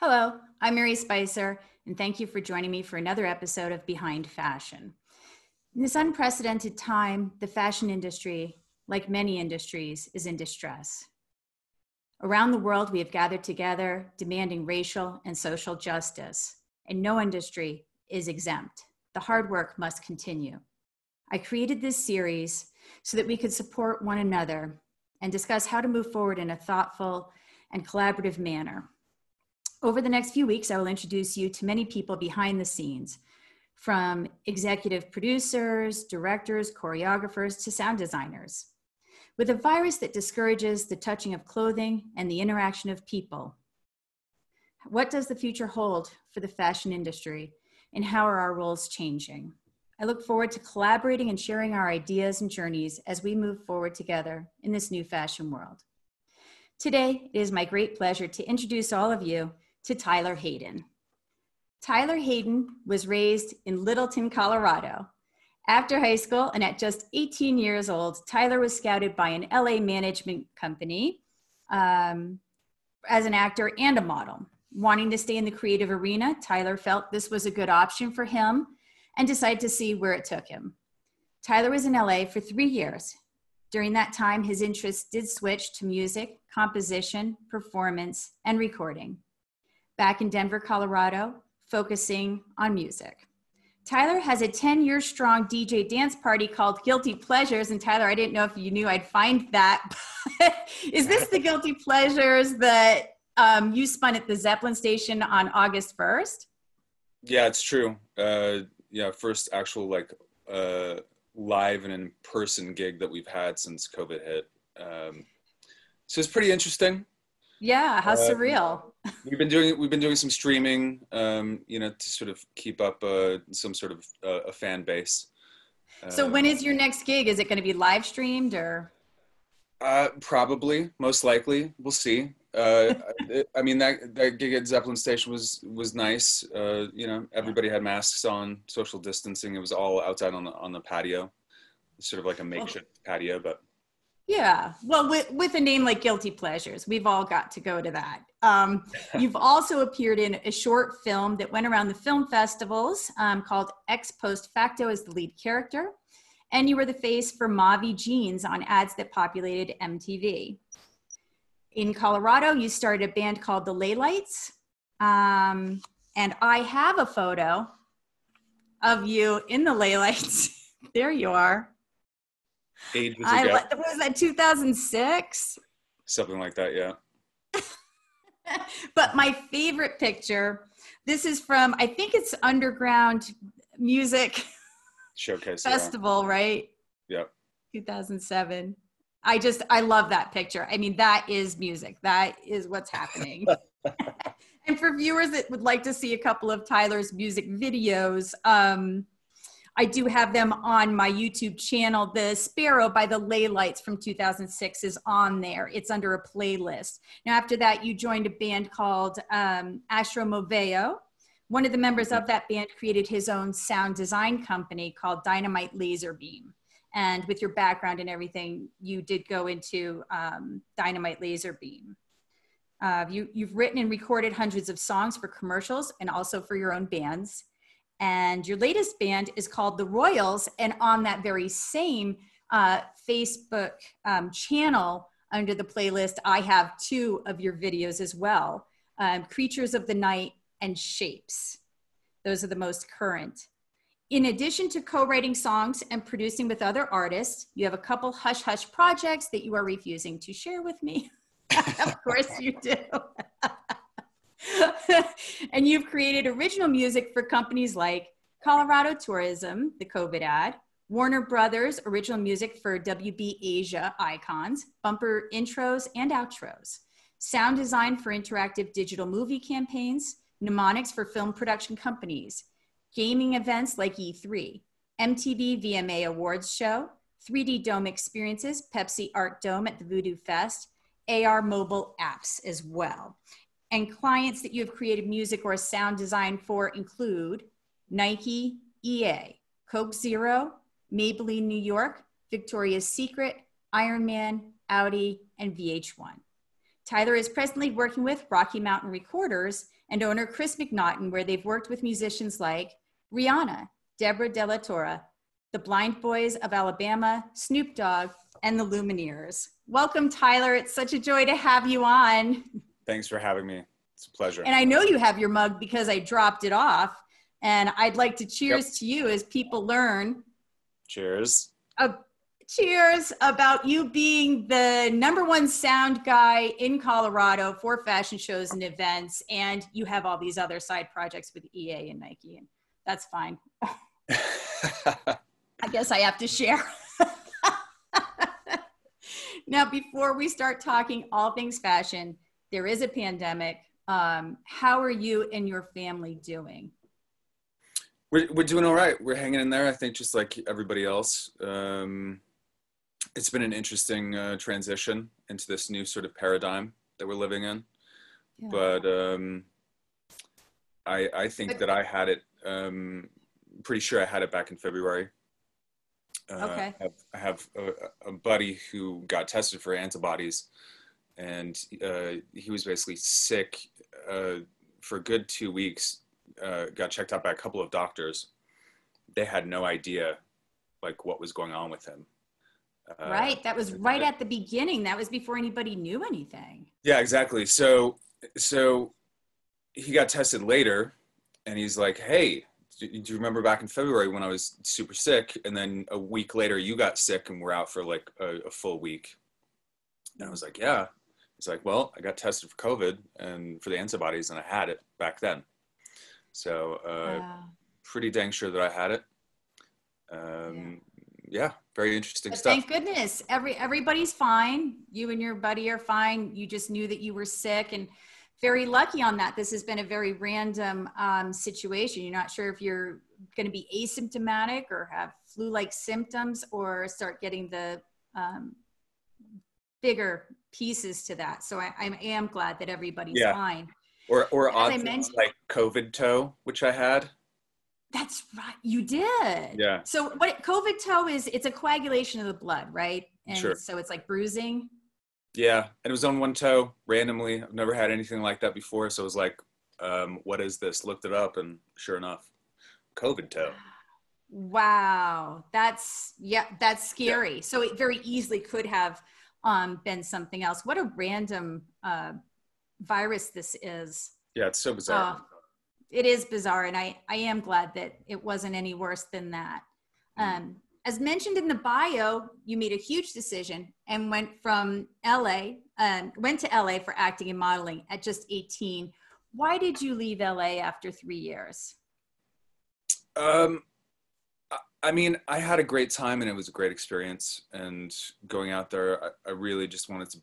Hello, I'm Mary Spicer, and thank you for joining me for another episode of Behind Fashion. In this unprecedented time, the fashion industry, like many industries, is in distress. Around the world, we have gathered together demanding racial and social justice, and no industry is exempt. The hard work must continue. I created this series so that we could support one another and discuss how to move forward in a thoughtful and collaborative manner. Over the next few weeks, I will introduce you to many people behind the scenes, from executive producers, directors, choreographers, to sound designers. With a virus that discourages the touching of clothing and the interaction of people, what does the future hold for the fashion industry, and how are our roles changing? I look forward to collaborating and sharing our ideas and journeys as we move forward together in this new fashion world. Today, it is my great pleasure to introduce all of you to Tyler Hayden. Tyler Hayden was raised in Littleton, Colorado. After high school and at just 18 years old, Tyler was scouted by an LA management company um, as an actor and a model. Wanting to stay in the creative arena, Tyler felt this was a good option for him and decided to see where it took him. Tyler was in LA for three years. During that time, his interests did switch to music, composition, performance, and recording. Back in Denver, Colorado, focusing on music. Tyler has a 10 year strong DJ dance party called Guilty Pleasures. And Tyler, I didn't know if you knew I'd find that. Is this the Guilty Pleasures that um, you spun at the Zeppelin station on August 1st? Yeah, it's true. Uh, yeah, first actual like uh, live and in person gig that we've had since COVID hit. Um, so it's pretty interesting. Yeah, how uh, surreal. we've been doing we've been doing some streaming, um, you know, to sort of keep up uh, some sort of uh, a fan base. So when is your next gig? Is it going to be live streamed or? Uh, probably, most likely. We'll see. Uh, I mean that that gig at Zeppelin Station was was nice. Uh, you know, everybody had masks on, social distancing. It was all outside on the on the patio, sort of like a makeshift patio, but yeah. Well, with, with a name like Guilty Pleasures, we've all got to go to that. Um, you've also appeared in a short film that went around the film festivals um, called Ex Post Facto as the lead character. And you were the face for Mavi Jeans on ads that populated MTV. In Colorado, you started a band called the Laylights. Um, and I have a photo of you in the Laylights. there you are age was I, was that 2006? Something like that, yeah. but my favorite picture, this is from I think it's Underground Music Showcase Festival, yeah. right? Yep. 2007. I just I love that picture. I mean, that is music. That is what's happening. and for viewers that would like to see a couple of Tyler's music videos, um, I do have them on my YouTube channel. The Sparrow by the Laylights from 2006 is on there. It's under a playlist. Now, after that, you joined a band called um, Astro Moveo. One of the members of that band created his own sound design company called Dynamite Laser Beam. And with your background and everything, you did go into um, Dynamite Laser Beam. Uh, you, you've written and recorded hundreds of songs for commercials and also for your own bands. And your latest band is called The Royals. And on that very same uh, Facebook um, channel, under the playlist, I have two of your videos as well um, Creatures of the Night and Shapes. Those are the most current. In addition to co writing songs and producing with other artists, you have a couple hush hush projects that you are refusing to share with me. of course, you do. and you've created original music for companies like Colorado Tourism, the COVID ad, Warner Brothers original music for WB Asia icons, bumper intros and outros, sound design for interactive digital movie campaigns, mnemonics for film production companies, gaming events like E3, MTV VMA Awards Show, 3D Dome experiences, Pepsi Art Dome at the Voodoo Fest, AR mobile apps as well. And clients that you have created music or sound design for include Nike, EA, Coke Zero, Maybelline New York, Victoria's Secret, Ironman, Audi, and VH1. Tyler is presently working with Rocky Mountain Recorders and owner Chris McNaughton, where they've worked with musicians like Rihanna, Deborah Della Torre, the Blind Boys of Alabama, Snoop Dogg, and the Lumineers. Welcome, Tyler. It's such a joy to have you on. Thanks for having me. It's a pleasure. And I know you have your mug because I dropped it off. And I'd like to cheers yep. to you as people learn. Cheers. Uh, cheers about you being the number one sound guy in Colorado for fashion shows and events. And you have all these other side projects with EA and Nike. And that's fine. I guess I have to share. now, before we start talking all things fashion, there is a pandemic. Um, how are you and your family doing? We're, we're doing all right. We're hanging in there. I think just like everybody else. Um, it's been an interesting uh, transition into this new sort of paradigm that we're living in. Yeah. But um, I, I think but, that I had it. Um, pretty sure I had it back in February. Uh, okay. I have, I have a, a, buddy who got tested for antibodies, and uh, he was basically sick uh, for a good two weeks. Uh, got checked out by a couple of doctors. They had no idea, like what was going on with him. Uh, right. That was right at the beginning. That was before anybody knew anything. Yeah, exactly. So, so he got tested later, and he's like, "Hey, do you remember back in February when I was super sick, and then a week later you got sick and we're out for like a, a full week?" And I was like, "Yeah." He's like, "Well, I got tested for COVID and for the antibodies, and I had it back then." So, uh, wow. pretty dang sure that I had it. Um, yeah. yeah. very interesting but stuff. Thank goodness, every everybody's fine. You and your buddy are fine. You just knew that you were sick and very lucky on that. This has been a very random um, situation. You're not sure if you're going to be asymptomatic or have flu-like symptoms or start getting the um, bigger pieces to that. So I, I am glad that everybody's yeah. fine. Or or odd like COVID toe, which I had. That's right. You did. Yeah. So what COVID toe is? It's a coagulation of the blood, right? And sure. so it's like bruising. Yeah, and it was on one toe randomly. I've never had anything like that before, so it was like, um, "What is this?" Looked it up, and sure enough, COVID toe. Wow, that's yeah, that's scary. Yeah. So it very easily could have um, been something else. What a random uh, virus this is. Yeah, it's so bizarre. Uh, it is bizarre, and I I am glad that it wasn't any worse than that. Mm. Um, as mentioned in the bio, you made a huge decision and went from LA, um, went to LA for acting and modeling at just 18. Why did you leave LA after three years? Um, I mean, I had a great time and it was a great experience. And going out there, I, I really just wanted to,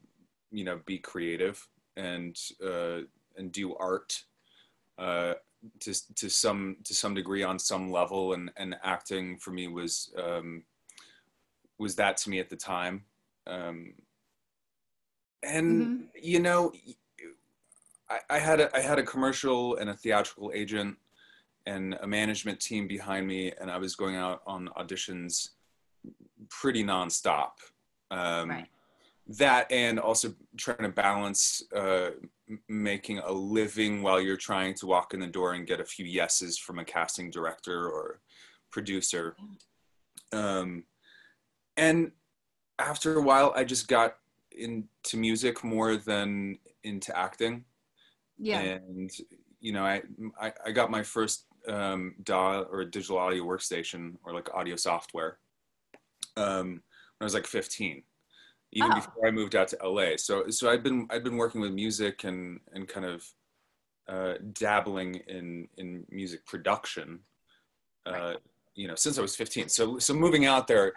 you know, be creative and uh, and do art. Uh, to to some to some degree on some level and and acting for me was um, was that to me at the time um, and mm-hmm. you know I, I had a I had a commercial and a theatrical agent and a management team behind me and I was going out on auditions pretty nonstop um, right. that and also trying to balance uh, making a living while you're trying to walk in the door and get a few yeses from a casting director or producer. Um, and after a while, I just got into music more than into acting. Yeah. And, you know, I, I, I got my first um, DAW or digital audio workstation or like audio software um, when I was like 15 even oh. before I moved out to LA. So so I'd been I'd been working with music and and kind of uh, dabbling in in music production, uh, right. you know, since I was 15. So so moving out there,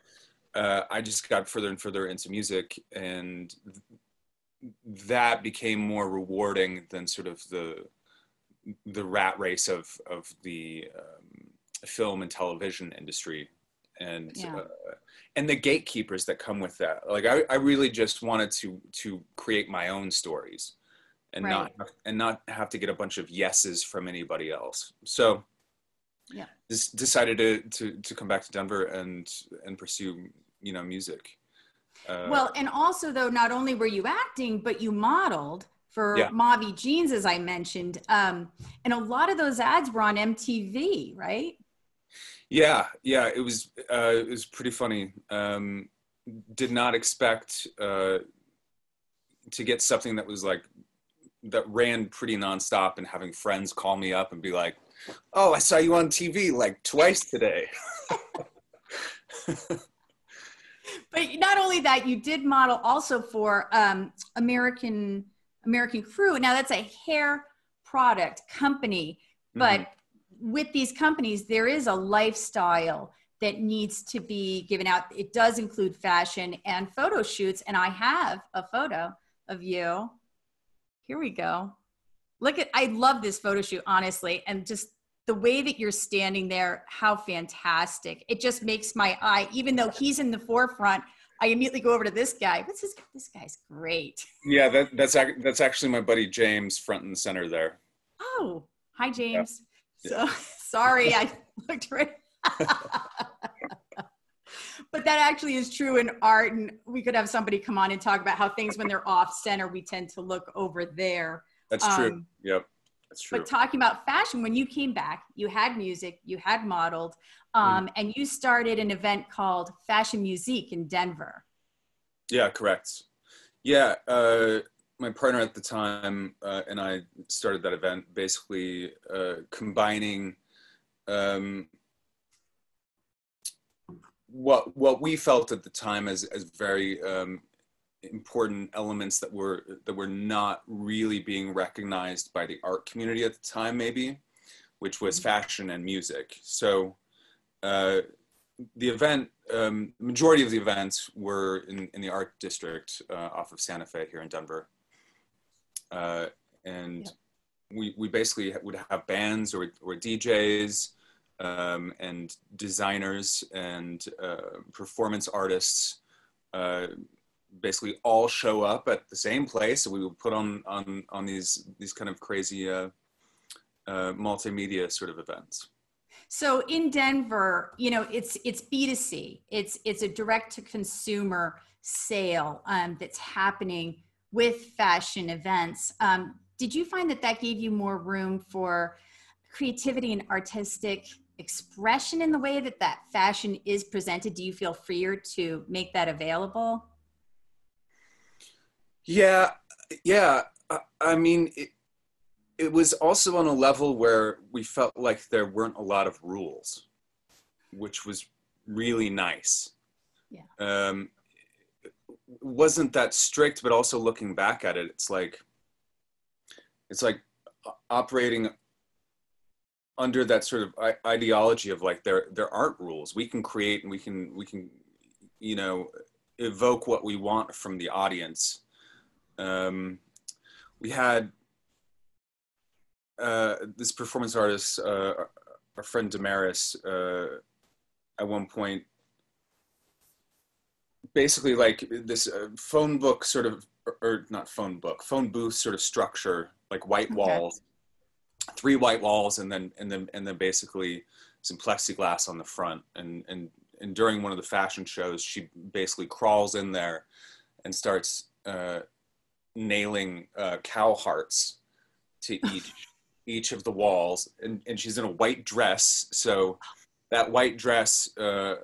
uh, I just got further and further into music, and that became more rewarding than sort of the the rat race of of the um, film and television industry. And yeah. uh, and the gatekeepers that come with that. Like I, I really just wanted to to create my own stories and right. not and not have to get a bunch of yeses from anybody else. So yeah. just decided to to to come back to denver and and pursue you know music. Uh, well and also though not only were you acting but you modeled for Yeah. Mavi jeans, as I mentioned. Um, and a lot of those ads were on MTV, right? Yeah, yeah, it was uh, it was pretty funny. Um, did not expect uh, to get something that was like that ran pretty nonstop, and having friends call me up and be like, "Oh, I saw you on TV like twice today." But not only that, you did model also for um, American American Crew. Now that's a hair product company, mm-hmm. but with these companies, there is a lifestyle that needs to be given out. It does include fashion and photo shoots, and I have a photo of you. Here we go. Look at I love this photo shoot, honestly, and just the way that you're standing there, how fantastic. It just makes my eye, even though he's in the forefront, I immediately go over to this guy. This? This guy's great. yeah, that, that's that's actually my buddy James, front and center there. Oh, hi, James. Yeah. So sorry, I looked right. but that actually is true in art. And we could have somebody come on and talk about how things, when they're off center, we tend to look over there. That's true. Um, yep, that's true. But talking about fashion, when you came back, you had music, you had modeled, um, and you started an event called Fashion Musique in Denver. Yeah, correct. Yeah, uh, my partner at the time uh, and I started that event basically uh, combining um, what what we felt at the time as as very um, important elements that were that were not really being recognized by the art community at the time, maybe, which was fashion and music. So. Uh, the event, um, majority of the events were in, in the art district uh, off of Santa Fe here in Denver. Uh, and Yeah. we, we basically would have bands or, or DJs um, and designers and uh, performance artists uh, basically all show up at the same place. So we would put on, on, on these, these kind of crazy uh, uh, multimedia sort of events. So in Denver, you know, it's it's B2C. It's it's a direct to consumer sale um, that's happening with fashion events. Um, did you find that that gave you more room for creativity and artistic expression in the way that that fashion is presented? Do you feel freer to make that available? Yeah, yeah. I, I mean, it, it was also on a level where we felt like there weren't a lot of rules, which was really nice. Yeah. Um, it wasn't that strict, but also looking back at it, it's like it's like operating under that sort of ideology of like there there aren't rules. We can create and we can we can you know evoke what we want from the audience. Um, we had uh, this performance artist, uh, our friend Damaris, uh, at one point, basically like this uh, phone book sort of, or, not phone book, phone booth sort of structure, like white Okay. walls, three white walls, and then and then and then basically some plexiglass on the front. And and and during one of the fashion shows, she basically crawls in there and starts uh, nailing uh, cow hearts to each each of the walls and, and she's in a white dress so that white dress uh,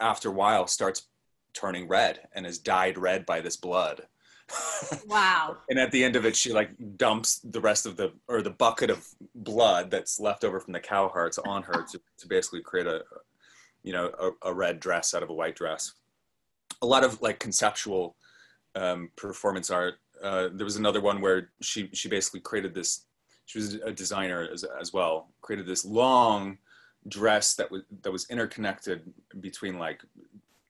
after a while starts turning red and is dyed red by this blood. Wow. and at the end of it she like dumps the rest of the or the bucket of blood that's left over from the cow hearts on her to, to basically create a you know a, a red dress out of a white dress. A lot of like conceptual um, performance art. Uh, there was another one where she she basically created this she was a designer as, as well created this long dress that was that was interconnected between like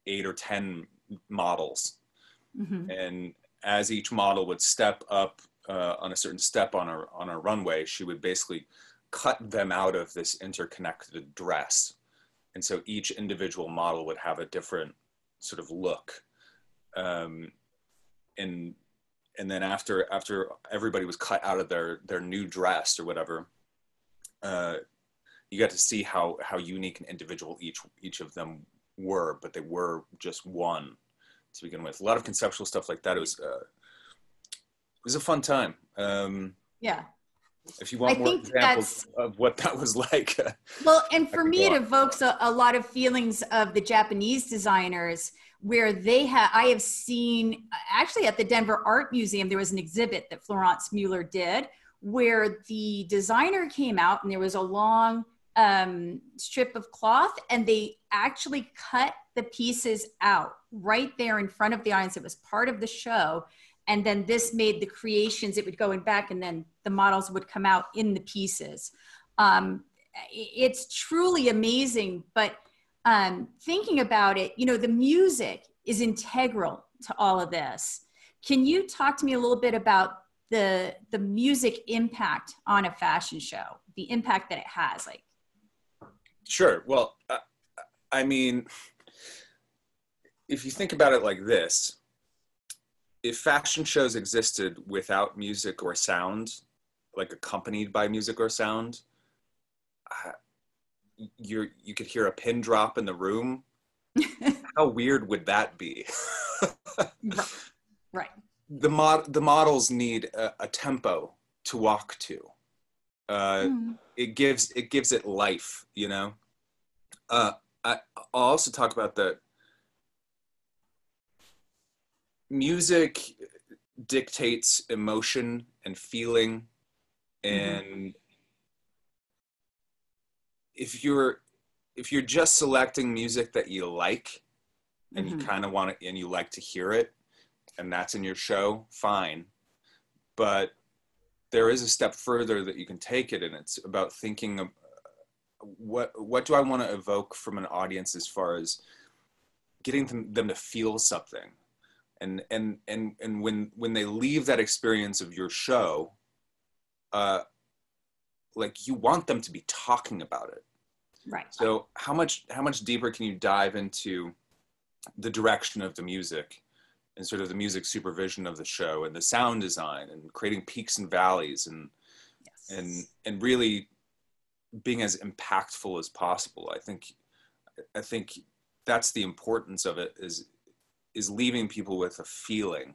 eight or ten models Mhm. and as each model would step up uh, on a certain step on a on a runway, she would basically cut them out of this interconnected dress, and so each individual model would have a different sort of look, um, and and then after after everybody was cut out of their their new dress or whatever, uh, you got to see how how unique and individual each each of them were, but they were just one to begin with. A lot of conceptual stuff like that. It was uh, was a fun time. Um, yeah. If you want I more examples of what that was like, Well, and for me, it evokes a, a lot of feelings of the Japanese designers where they have, I have seen actually at the Denver Art Museum, there was an exhibit that Florence Mueller did where the designer came out and there was a long um, strip of cloth and they actually cut the pieces out right there in front of the audience. It was part of the show. And then this made the creations, it would go in back and then the models would come out in the pieces. Um, it's truly amazing, but um, thinking about it, you know, the music is integral to all of this. Can you talk to me a little bit about the the music impact on a fashion show, the impact that it has? Like, Sure. Well, uh, I mean, if you think about it like this, if fashion shows existed without music or sound, like accompanied by music or sound, uh, you're you could hear a pin drop in the room. How weird would that be? right. the mod the models need a, a tempo to walk to. Uh, Mm. it gives it gives it life you know uh I, i'll also talk about the music dictates emotion and feeling and if you're if you're just selecting music that you like and you Mhm. kind of want it and you like to hear it and that's in your show fine. But there is a step further that you can take it and it's about thinking of what what do i want to evoke from an audience as far as getting them, them to feel something? And and and and when when they leave that experience of your show uh like you want them to be talking about it Right. so how much how much deeper can you dive into the direction of the music and sort of the music supervision of the show and the sound design and creating peaks and valleys and Yes. and and really being as impactful as possible. I think I think that's the importance of it is is leaving people with a feeling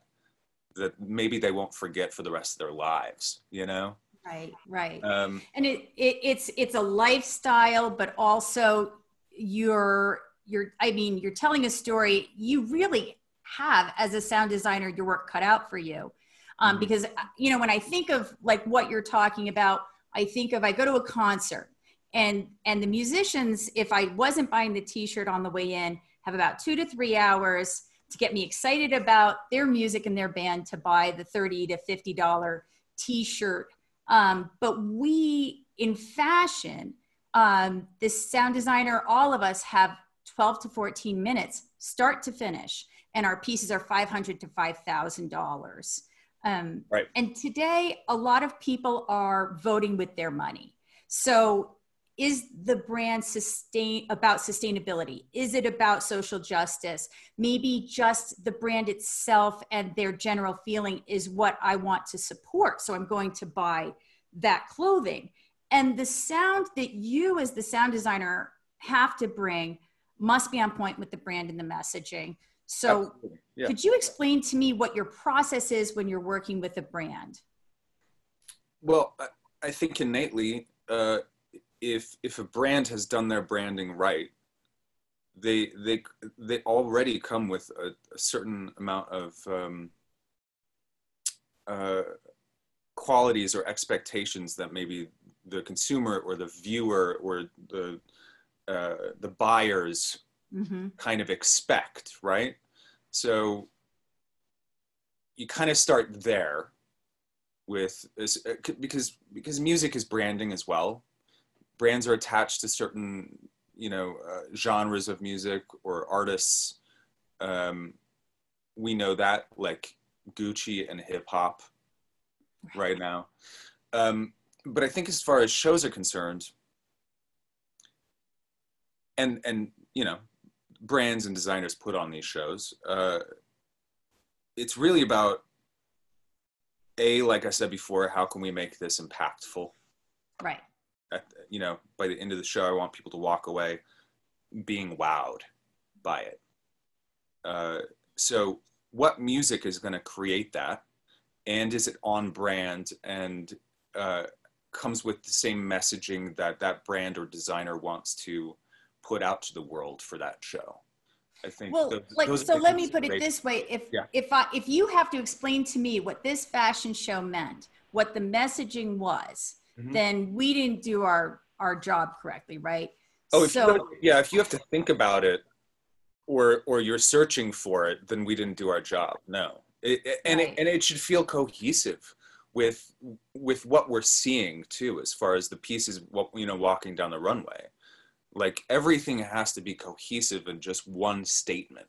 that maybe they won't forget for the rest of their lives, you know? Right. Right. Um, and it, it it's it's a lifestyle but also you're you're i mean you're telling a story you really have as a sound designer your work cut out for you um, Mhm. because you know when i think of like what you're talking about i think of i go to a concert and and the musicians if i wasn't buying the t-shirt on the way in have about two to three hours to get me excited about their music and their band to buy the 30 to 50 dollar t-shirt um, but we in fashion um, this sound designer all of us have 12 to 14 minutes start to finish and our pieces are 500 to 5000 dollars um, Right. and today a lot of people are voting with their money so is the brand sustain about sustainability? Is it about social justice? Maybe just the brand itself and their general feeling is what i want to support. So i'm going to buy that clothing. And the sound that you as the sound designer have to bring must be on point with the brand and the messaging. So yeah. could you explain to me what your process is when you're working with a brand? Well, I- I think innately, uh, if if a brand has done their branding right, they they they already come with a, a certain amount of um, uh, qualities or expectations that maybe the consumer or the viewer or the uh, the buyers mm-hmm. kind of expect, right? So you kind of start there with this uh, because because music is branding as well. Brands are attached to certain you know uh, genres of music or artists. Um, we know that like Gucci and hip hop right now. Um, but I think as far as shows are concerned, and and you know brands and designers put on these shows uh, it's really about a like i said before how can we make this impactful right At, you know by the end of the show i want people to walk away being wowed by it uh, so what music is going to create that and is it on brand and uh, comes with the same messaging that that brand or designer wants to put out to the world for that show. I think. Well, those- like, those so let me put it this way. If, Yeah. if I, if you have to explain to me what this fashion show meant, what the messaging was, Mhm. then we didn't do our, our job correctly, right? Oh, so, yeah, if you have to think about it, or or you're searching for it, then we didn't do our job. No, it, it- and Right. it, and it should feel cohesive with with what we're seeing too, as far as the pieces, what you know, walking down the runway. Like everything has to be cohesive in just one statement.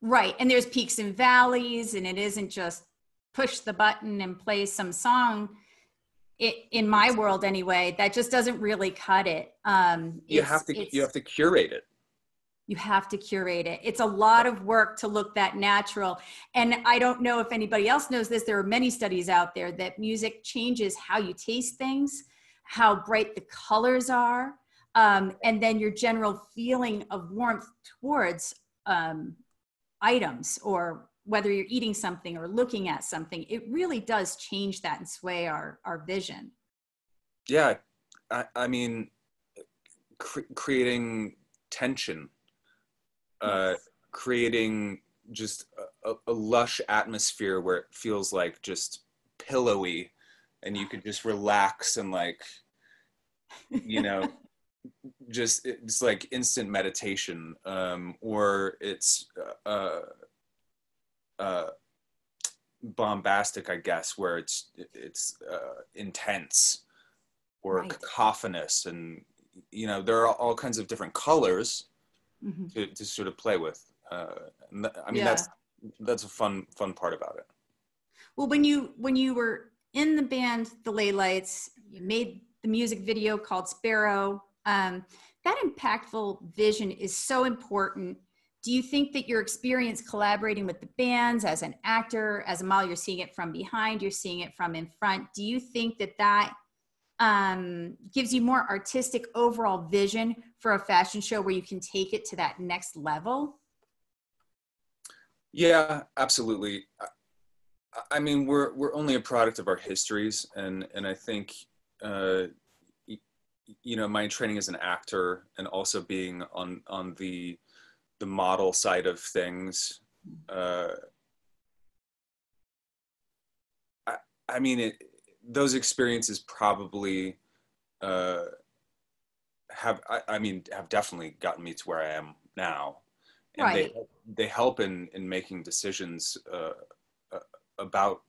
right. And there's peaks and valleys and it isn't just push the button and play some song. It, in my world anyway, that just doesn't really cut it. Um, You have to you have to curate it. you have to curate it. It's a lot of work to look that natural. And I don't know if anybody else knows this. There are many studies out there that music changes how you taste things, how bright the colors are, um, and then your general feeling of warmth towards um, items or whether you're eating something or looking at something. It really does change that and sway our, our vision. Yeah, I, I mean, cr- creating tension, uh, Yes. creating just a, a, a lush atmosphere where it feels like just pillowy, and you could just relax and like, you know, just it's like instant meditation, um, or it's uh, uh, bombastic, I guess, where it's it's uh, intense or Right. cacophonous, and you know there are all kinds of different colors Mhm. to, to sort of play with. Uh, and th- I mean, Yeah. that's that's a fun fun part about it. Well, when you when you were in the band, the Lay Lights, you made the music video called Sparrow. Um, that impactful vision is so important. Do you think that your experience collaborating with the bands as an actor, as a model, you're seeing it from behind, you're seeing it from in front? Do you think that that um, gives you more artistic overall vision for a fashion show where you can take it to that next level? Yeah, absolutely. I, mean, we're we're only a product of our histories, and and I think, uh, you know, my training as an actor and also being on on the the model side of things. Uh, I I mean, it, those experiences probably uh, have I, I mean have definitely gotten me to where I am now, and Right. they they help in in making decisions uh, uh, about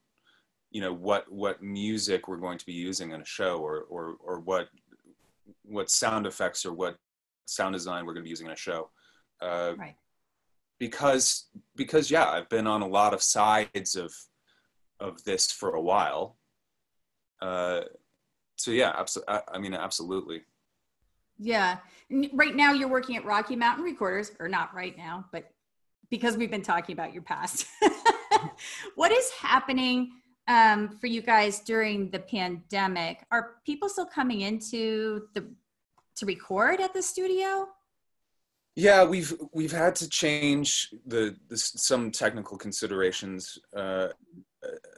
you know what what music we're going to be using in a show or or or what what sound effects or what sound design we're going to be using in a show uh, Right. because because yeah i've been on a lot of sides of of this for a while uh, so yeah absolutely I, I mean absolutely Yeah. Right now, you're working at Rocky Mountain Recorders, or not right now, but because we've been talking about your past. what is happening um, for you guys during the pandemic? Are people still coming into the to record at the studio? Yeah, we've we've had to change the, the some technical considerations uh,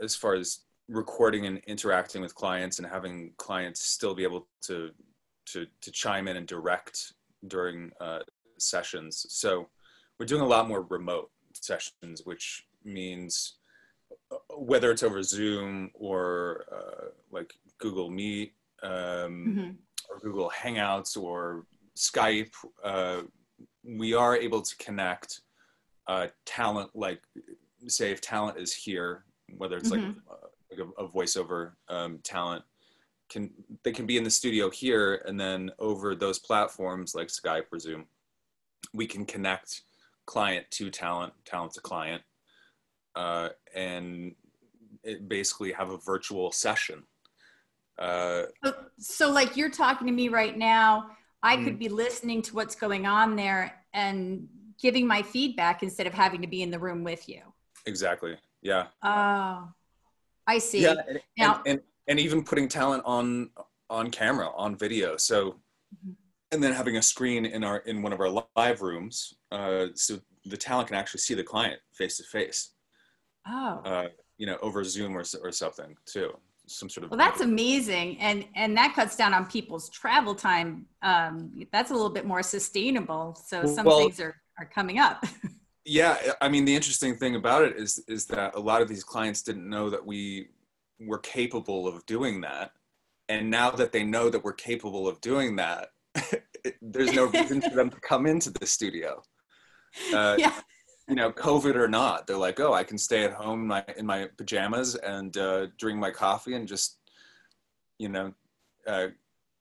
as far as recording and interacting with clients and having clients still be able to to to chime in and direct during uh, sessions. So we're doing a lot more remote sessions, which means uh, whether it's over Zoom or uh, like Google Meet um, Mhm. or Google Hangouts or Skype, uh, we are able to connect uh, talent. Like, say, if talent is here, whether it's like, uh, like a, a voiceover um, talent, can they can be in the studio here, and then over those platforms like Skype or Zoom, we can connect client to talent, talent to client, uh, and it basically have a virtual session. Uh, So, so, like you're talking to me right now, I Mm. could be listening to what's going on there and giving my feedback instead of having to be in the room with you. exactly. Yeah. Oh, I see. yeah and, Now- and, and and even putting talent on on camera on video so Mhm. and then having a screen in our in one of our live rooms uh, so the talent can actually see the client face to face Oh, uh, you know, over Zoom or or something too. Some sort of. Well, that's amazing, and and that cuts down on people's travel time. Um, that's a little bit more sustainable. So some Well- things are are coming up. Yeah, I mean, the interesting thing about it is is that a lot of these clients didn't know that we were capable of doing that, and now that they know that we're capable of doing that, there's no reason for them to come into the studio. Uh, yeah, you know, COVID or not, they're like, oh, I can stay at home in my, in my pajamas and uh, drink my coffee and just, you know, uh,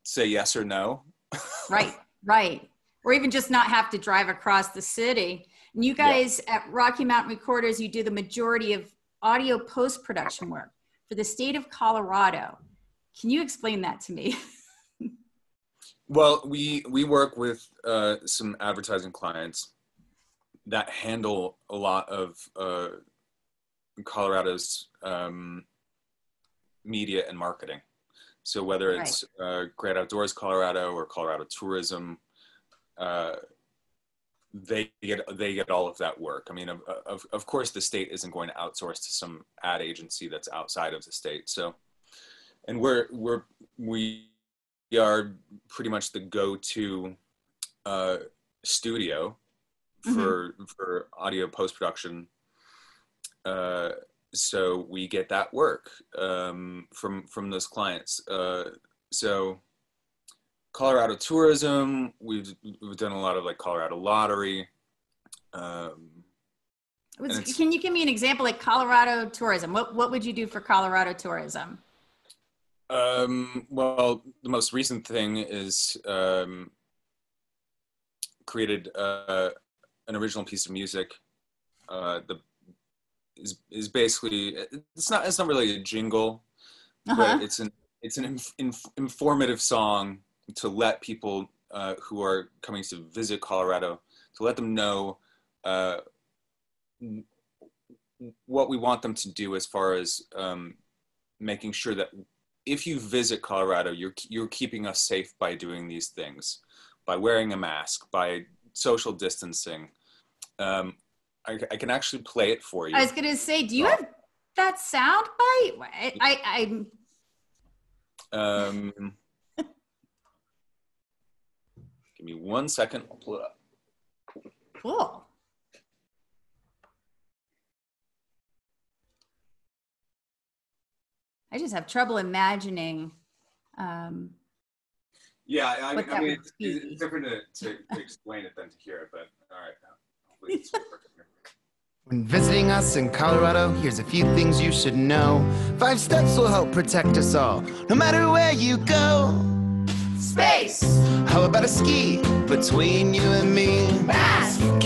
say yes or no. right, right, or even just not have to drive across the city. And you guys at Rocky Mountain Recorders, you do the majority of audio post production work for the state of Colorado. Can you explain that to me? Well, we we work with uh, some advertising clients that handle a lot of uh, Colorado's um, media and marketing. So whether it's uh, Great Outdoors Colorado or Colorado Tourism, uh, they get they get all of that work. I mean, of, of of course, the state isn't going to outsource to some ad agency that's outside of the state. So, and we're we're we we are pretty much the go-to uh, studio for for audio post-production uh, so we get that work um, from from those clients uh, so colorado tourism we've we've done a lot of like colorado lottery um, Was- Can you give me an example, like Colorado tourism? What what would you do for Colorado tourism? Um, well, the most recent thing is um, created uh, an original piece of music. Uh, the is is basically it's not it's not really a jingle, Uh-huh. but it's an it's an inf- inf- informative song to let people uh, who are coming to visit Colorado to let them know uh, what we want them to do as far as um, making sure that if you visit Colorado, you're you're keeping us safe by doing these things, by wearing a mask, by social distancing. Um, I, I can actually play it for you. I was gonna say, do you Oh. have that sound bite? I, I, I Um, give me one second. I'll pull it up. cool. I just have trouble imagining. Um, Yeah, I, What I mean, it's, it's different to, to, to explain it than to hear it, but all right. Hopefully it's. When visiting us in Colorado, here's a few things you should know. Five steps will help protect us all, no matter where you go. Space! How about a ski between you and me?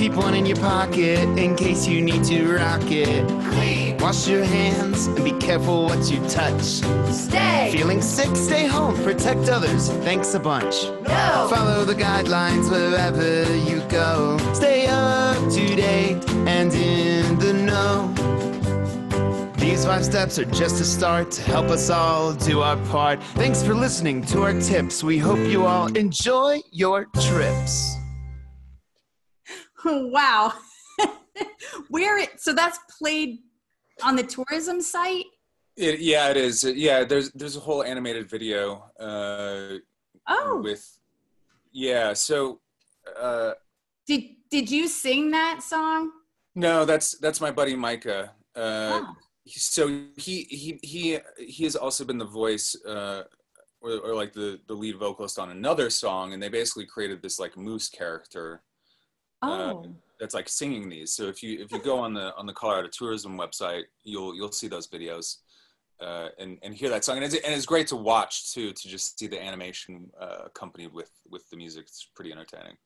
Keep one in your pocket in case you need to rock it. Clean! Wash your hands and be careful what you touch. Stay! Feeling sick? Stay home. Protect others. Thanks a bunch. No! Follow the guidelines wherever you go. Stay up to date and in the know. These five steps are just a start to help us all do our part. Thanks for listening to our tips. We hope you all enjoy your trips. wow. Where it? So that's played on the tourism site. It, yeah, it is. Yeah, there's there's a whole animated video uh, Oh, with. Yeah, so uh, did did you sing that song? no, that's that's my buddy Micah. Uh, Oh. so he he he he has also been the voice uh or, or like the the lead vocalist on another song and they basically created this like moose character uh, Oh, that's like singing these so if you if you go on the on the colorado tourism website you'll you'll see those videos uh and and hear that song and it's, and it's great to watch too to just see the animation uh accompanied with with the music it's pretty entertaining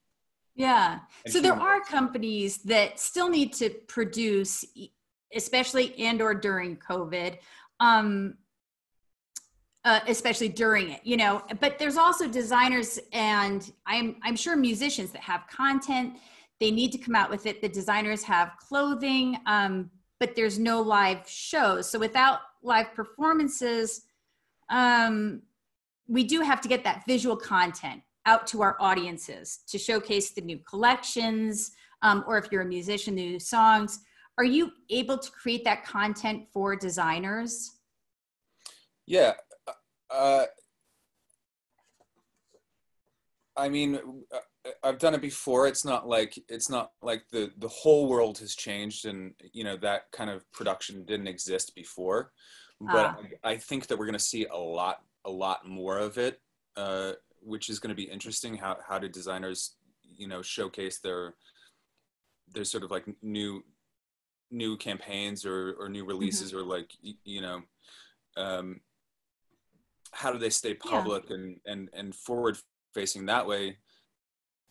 yeah. And So there are companies that still need to produce, especially and or during COVID, um, uh, especially during it, you know. But there's also designers and I'm I'm sure musicians that have content. They need to come out with it. The designers have clothing, um, but there's no live shows. So without live performances, um, we do have to get that visual content out to our audiences to showcase the new collections um, or if you're a musician new songs are you able to create that content for designers? Yeah. Uh, I mean, uh, I've done it before. It's not like it's not like the the whole world has changed, and you know that kind of production didn't exist before. But Ah. I, I think that we're going to see a lot, a lot more of it, uh, which is going to be interesting. How how do designers, you know, showcase their their sort of like new new campaigns or or new releases or like you know um how do they stay Yeah. public and and and forward facing that way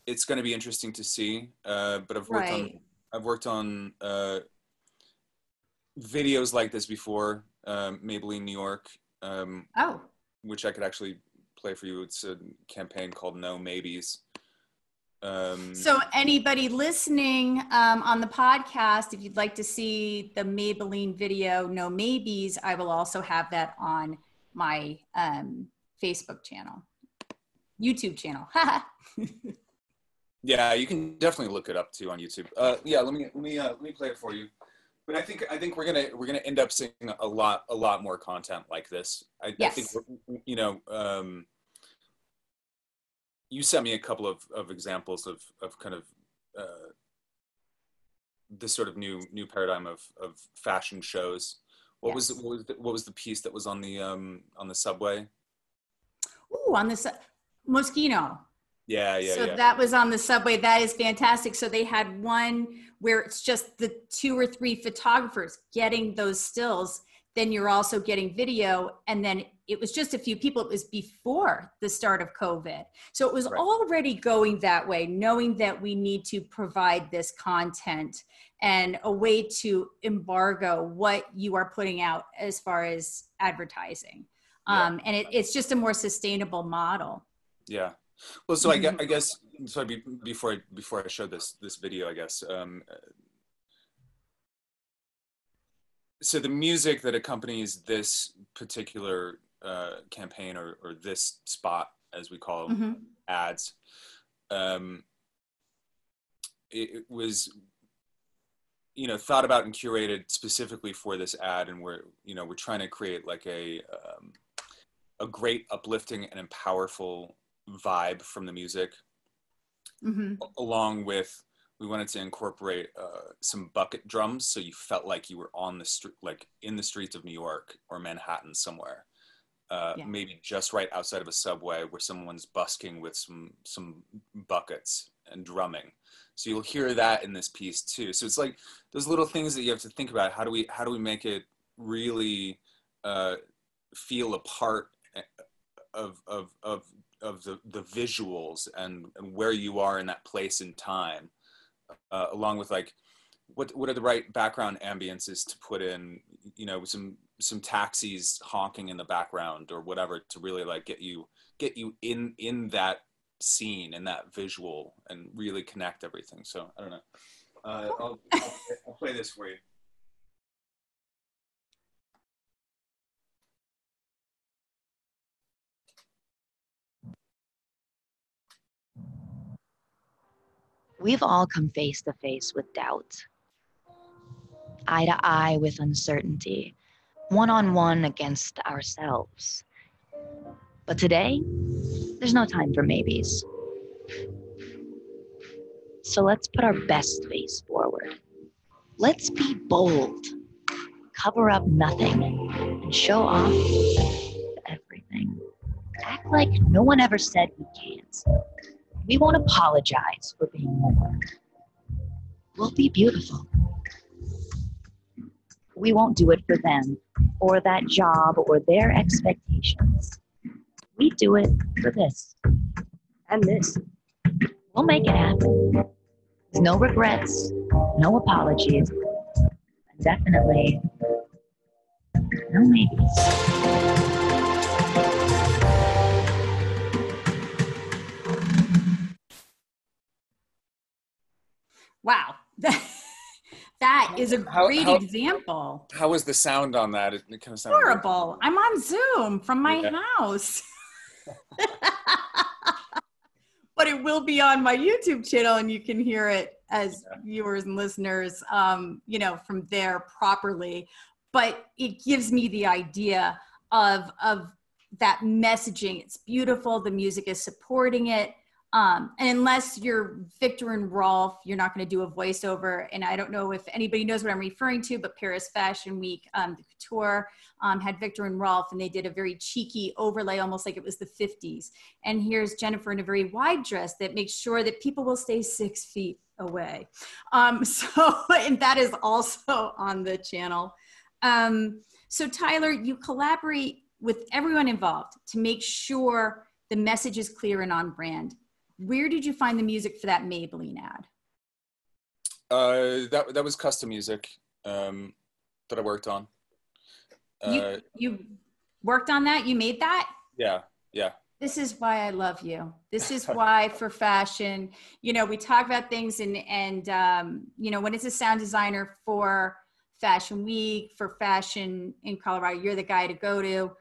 it's going to be interesting to see uh but i've worked on i've worked on uh videos like this before um maybelline new york um Oh, which i could actually play for you. It's a campaign called no maybes. Um so anybody listening um, on the podcast, if you'd like to see the Maybelline video, no maybes, I will also have that on my um, Facebook channel, YouTube channel. Yeah, you can definitely look it up too on YouTube. Uh, yeah, let me let me uh, let me play it for you. But I think I think we're gonna we're gonna end up seeing a lot a lot more content like this. I, I think you know um, you sent me a couple of, of examples of of kind of uh, this sort of new new paradigm of of fashion shows. What was what was the, what was the piece that was on the um on the subway? Ooh, on this Moschino. Yeah, yeah, so yeah. that was on the subway. That is fantastic. So they had one where it's just the two or three photographers getting those stills. Then you're also getting video. And then it was just a few people. It was before the start of COVID. So it was Right. already going that way, knowing that we need to provide this content and a way to embargo what you are putting out as far as advertising. Yeah. Um, and it, it's just a more sustainable model. Yeah. Well, so I guess. I guess so. Be, before I, before I show this this video, I guess. Um, so the music that accompanies this particular uh, campaign or, or this spot, as we call them, Mhm. ads, um, it, it was you know thought about and curated specifically for this ad, and we're you know we're trying to create like a um, a great uplifting and powerful vibe from the music. Hmm along with we wanted to incorporate uh, some bucket drums so you felt like you were on the street like in the streets of new york or manhattan somewhere. Uh, Yeah. maybe just right outside of a subway where someone's busking with some some buckets and drumming. So you'll hear that in this piece too. So it's like those little things that you have to think about. How do we how do we make it really uh, feel a part eh, of of of of the the visuals and, and where you are in that place and time uh, along with like what what are the right background ambiences to put in you know some some taxis honking in the background or whatever to really like get you get you in in that scene and that visual and really connect everything. So i don't know. Uh, I'll, I'll, I'll play this for you We've all come face to face with doubt, eye to eye with uncertainty, one on one against ourselves. But today, there's no time for maybes. So let's put our best face forward. Let's be bold, cover up nothing, and show off everything. Act like no one ever said we can't. We won't apologize for being more. We'll be beautiful. We won't do it for them or that job or their expectations. We do it for this and this. We'll make it happen. No regrets, no apologies, and definitely no maybes. Wow. that is a How- great how- example. how was the sound on that it, it kind of sounded weird. Horrible. I'm on Zoom from my Yeah. house. but it will be on my YouTube channel and you can hear it as Yeah. viewers and listeners, um, you know, from there properly. But it gives me the idea of of that messaging. It's beautiful. The music is supporting it. Um, and unless you're Viktor and Rolf, you're not going to do a voiceover. And I don't know if anybody knows what I'm referring to, but Paris Fashion Week, um, the couture um, had Viktor and Rolf, and they did a very cheeky overlay, almost like it was the 50s. And here's Jennifer in a very wide dress that makes sure that people will stay six feet away. Um, so, and that is also on the channel. Um, so, Tyler, you collaborate with everyone involved to make sure the message is clear and on brand. Where did you find the music for that Maybelline ad? Uh, that that was custom music um, that I worked on. Uh, you, you worked on that? You made that? yeah, yeah, This is why I love you. This is why for fashion, you know, we talk about things and, and, um, you know, when it's a sound designer for fashion week, for fashion in Colorado, you're the guy to go to.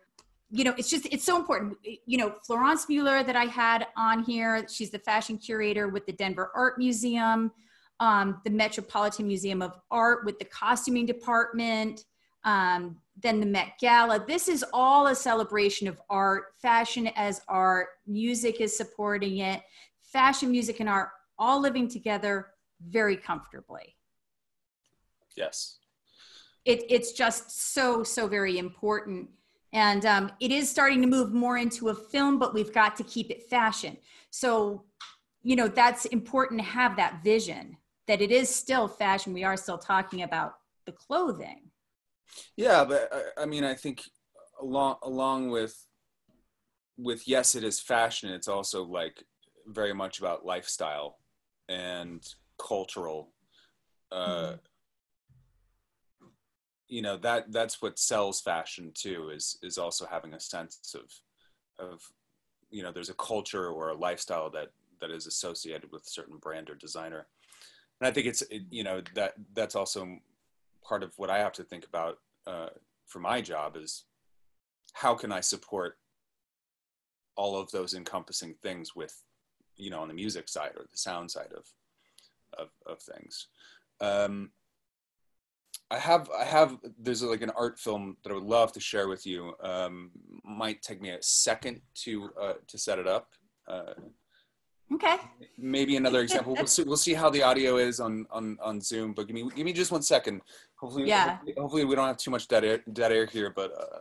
You know, it's just, it's so important. You know, Florence Mueller that I had on here, she's the fashion curator with the Denver Art Museum, um, the Metropolitan Museum of Art with the costuming department, um, then the Met Gala. This is all a celebration of art, fashion as art, music is supporting it, fashion, music, and art all living together very comfortably. yes, It, it's just so, so very important. And um, it is starting to move more into a film, but we've got to keep it fashion. So, you know, that's important to have that vision that it is still fashion. We are still talking about the clothing. yeah. But I, I mean, I think along along with with yes, it is fashion. It's also like very much about lifestyle and cultural. Uh, Mhm. You know that that's what sells fashion too. Is is also having a sense of of you know there's a culture or a lifestyle that that is associated with a certain brand or designer and i think it's it, you know that that's also part of what i have to think about uh, for my job is how can i support all of those encompassing things with you know on the music side or the sound side of of, of things um, I have I have there's like an art film that I would love to share with you. Um, might take me a second to uh, to set it up. Uh, Okay. maybe another example. We'll see, we'll see how the audio is on, on, on Zoom. But give me give me just one second. Hopefully, Yeah. hopefully, hopefully we don't have too much dead air, dead air here. But uh,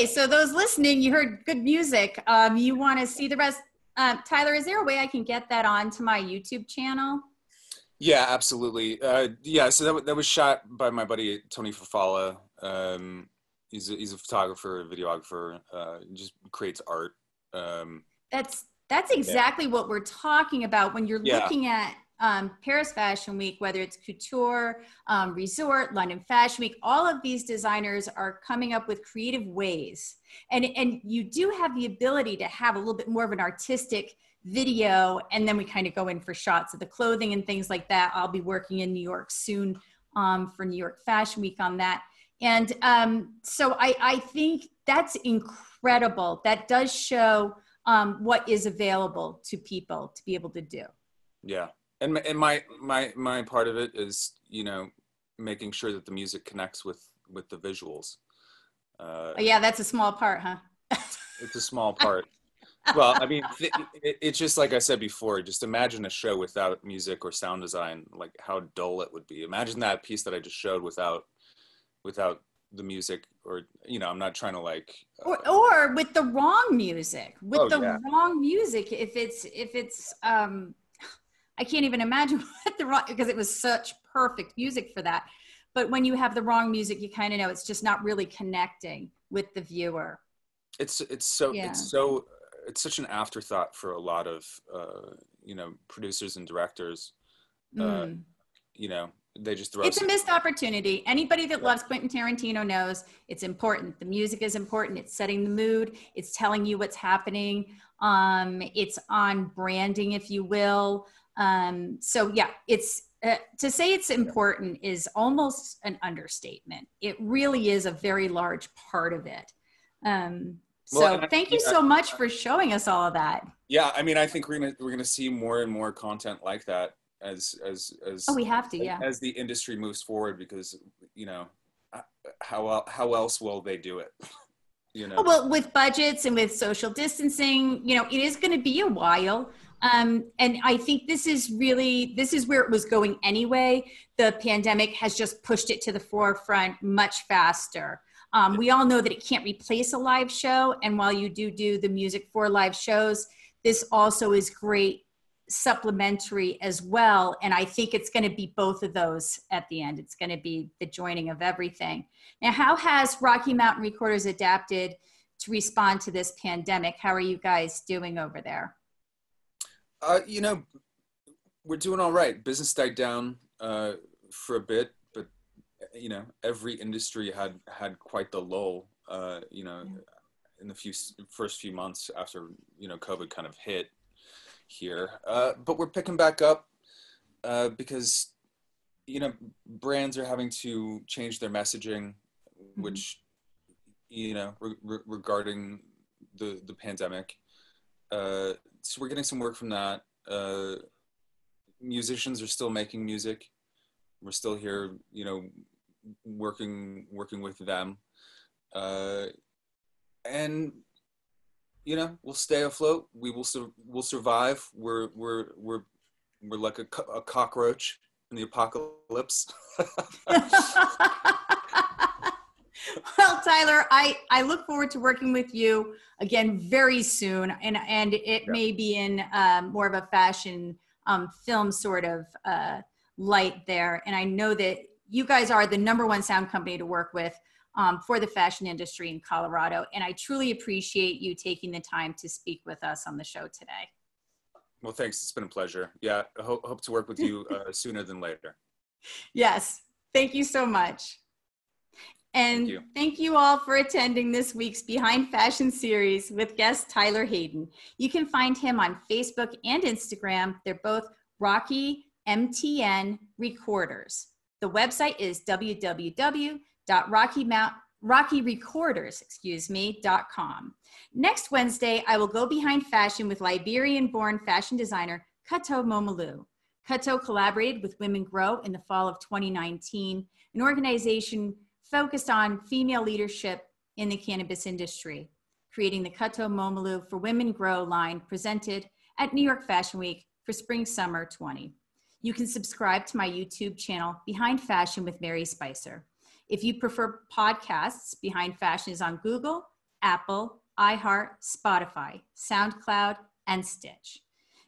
Okay, so those listening, you heard good music. Um, you want to see the rest? Um, Tyler, is there a way I can get that onto my YouTube channel? Yeah, absolutely. Uh, yeah, so that, that was shot by my buddy Tony Fafala. Um, he's a, he's a photographer, a videographer. Uh, just creates art. Um, that's that's exactly yeah. what we're talking about when you're yeah. looking at um, Paris Fashion Week, whether it's couture, um, resort, London Fashion Week, all of these designers are coming up with creative ways. And, and you do have the ability to have a little bit more of an artistic video, and then we kind of go in for shots of the clothing and things like that. I'll be working in New York soon um, for New York Fashion Week on that. And um, so I, I think that's incredible. That does show um, what is available to people to be able to do. Yeah and and my my my part of it is you know making sure that the music connects with with the visuals. Uh, oh, yeah that's a small part huh? It's a small part. Well i mean it, it, it's just like i said before just imagine a show without music or sound design like how dull it would be. Imagine that piece that i just showed without without the music or you know i'm not trying to like uh, or, or with the wrong music. With oh, the yeah. wrong music if it's if it's um I can't even imagine what the wrong because it was such perfect music for that. But when you have the wrong music, you kind of know it's just not really connecting with the viewer. It's it's so yeah. it's so it's such an afterthought for a lot of uh, you know producers and directors. Uh, mm. You know, they just throw. It's a missed opportunity. Anybody that loves Quentin Tarantino knows it's important. The music is important. It's setting the mood. It's telling you what's happening. Um, it's on branding, if you will. Um, so yeah, it's uh, to say it's important is almost an understatement. It really is a very large part of it. Um, so well, thank you so much for showing us all of that. Yeah, I mean, I think we're gonna we're gonna see more and more content like that as as as oh we have to yeah as the industry moves forward because you know how how else will they do it you know oh, well with budgets and with social distancing you know it is going to be a while um, and I think this is really this is where it was going anyway. The pandemic has just pushed it to the forefront much faster. Um, we all know that it can't replace a live show, and while you do do the music for live shows, this also is great supplementary as well. And I think it's going to be both of those at the end. It's going to be the joining of everything. Now, how has Rocky Mountain Recorders adapted to respond to this pandemic? How are you guys doing over there? Uh, you know, we're doing all right. Business died down uh, for a bit, but you know, every industry had had quite the lull. Uh, you know, yeah. in the few first few months after you know COVID kind of hit here, uh, but we're picking back up uh, because you know brands are having to change their messaging, mm-hmm. which you know re- re- regarding the the pandemic. Uh, so we're getting some work from that. Uh, musicians are still making music. We're still here, you know, working working with them, uh, and you know we'll stay afloat. We will su- we'll survive. We're we're we're we're like a, co- a cockroach in the apocalypse. well, Tyler, I, I look forward to working with you again very soon, and and it may be in um, more of a fashion um, film sort of uh, light there. And I know that you guys are the number one sound company to work with um, for the fashion industry in Colorado, and I truly appreciate you taking the time to speak with us on the show today. Well, thanks. It's been a pleasure. Yeah, I hope, hope to work with you uh, sooner than later. Yes. Thank you so much. And thank you. thank you. all for attending this week's Behind Fashion series with guest Tyler Hayden. You can find him on Facebook and Instagram. They're both Rocky MTN Recorders. The website is www.rockyrecorders, excuse me, .com. Next Wednesday, I will go behind fashion with Liberian-born fashion designer Korto Momolu. Korto collaborated with Women Grow in the fall of 2019, an organization focused on female leadership in the cannabis industry, creating the Korto Momolu for Women Grow line presented at New York Fashion Week for Spring Summer 20. You can subscribe to my YouTube channel, Behind Fashion with Mary Spicer. If you prefer podcasts, Behind Fashion is on Google, Apple, iHeart, Spotify, SoundCloud, and Stitch.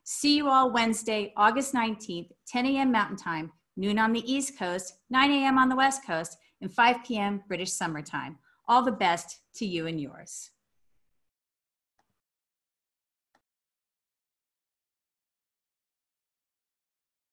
See you all Wednesday, August 19th, 10 a.m. Mountain Time, noon on the East Coast, 9 a.m. on the West Coast, and 5 p.m. British Summertime. All the best to you and yours.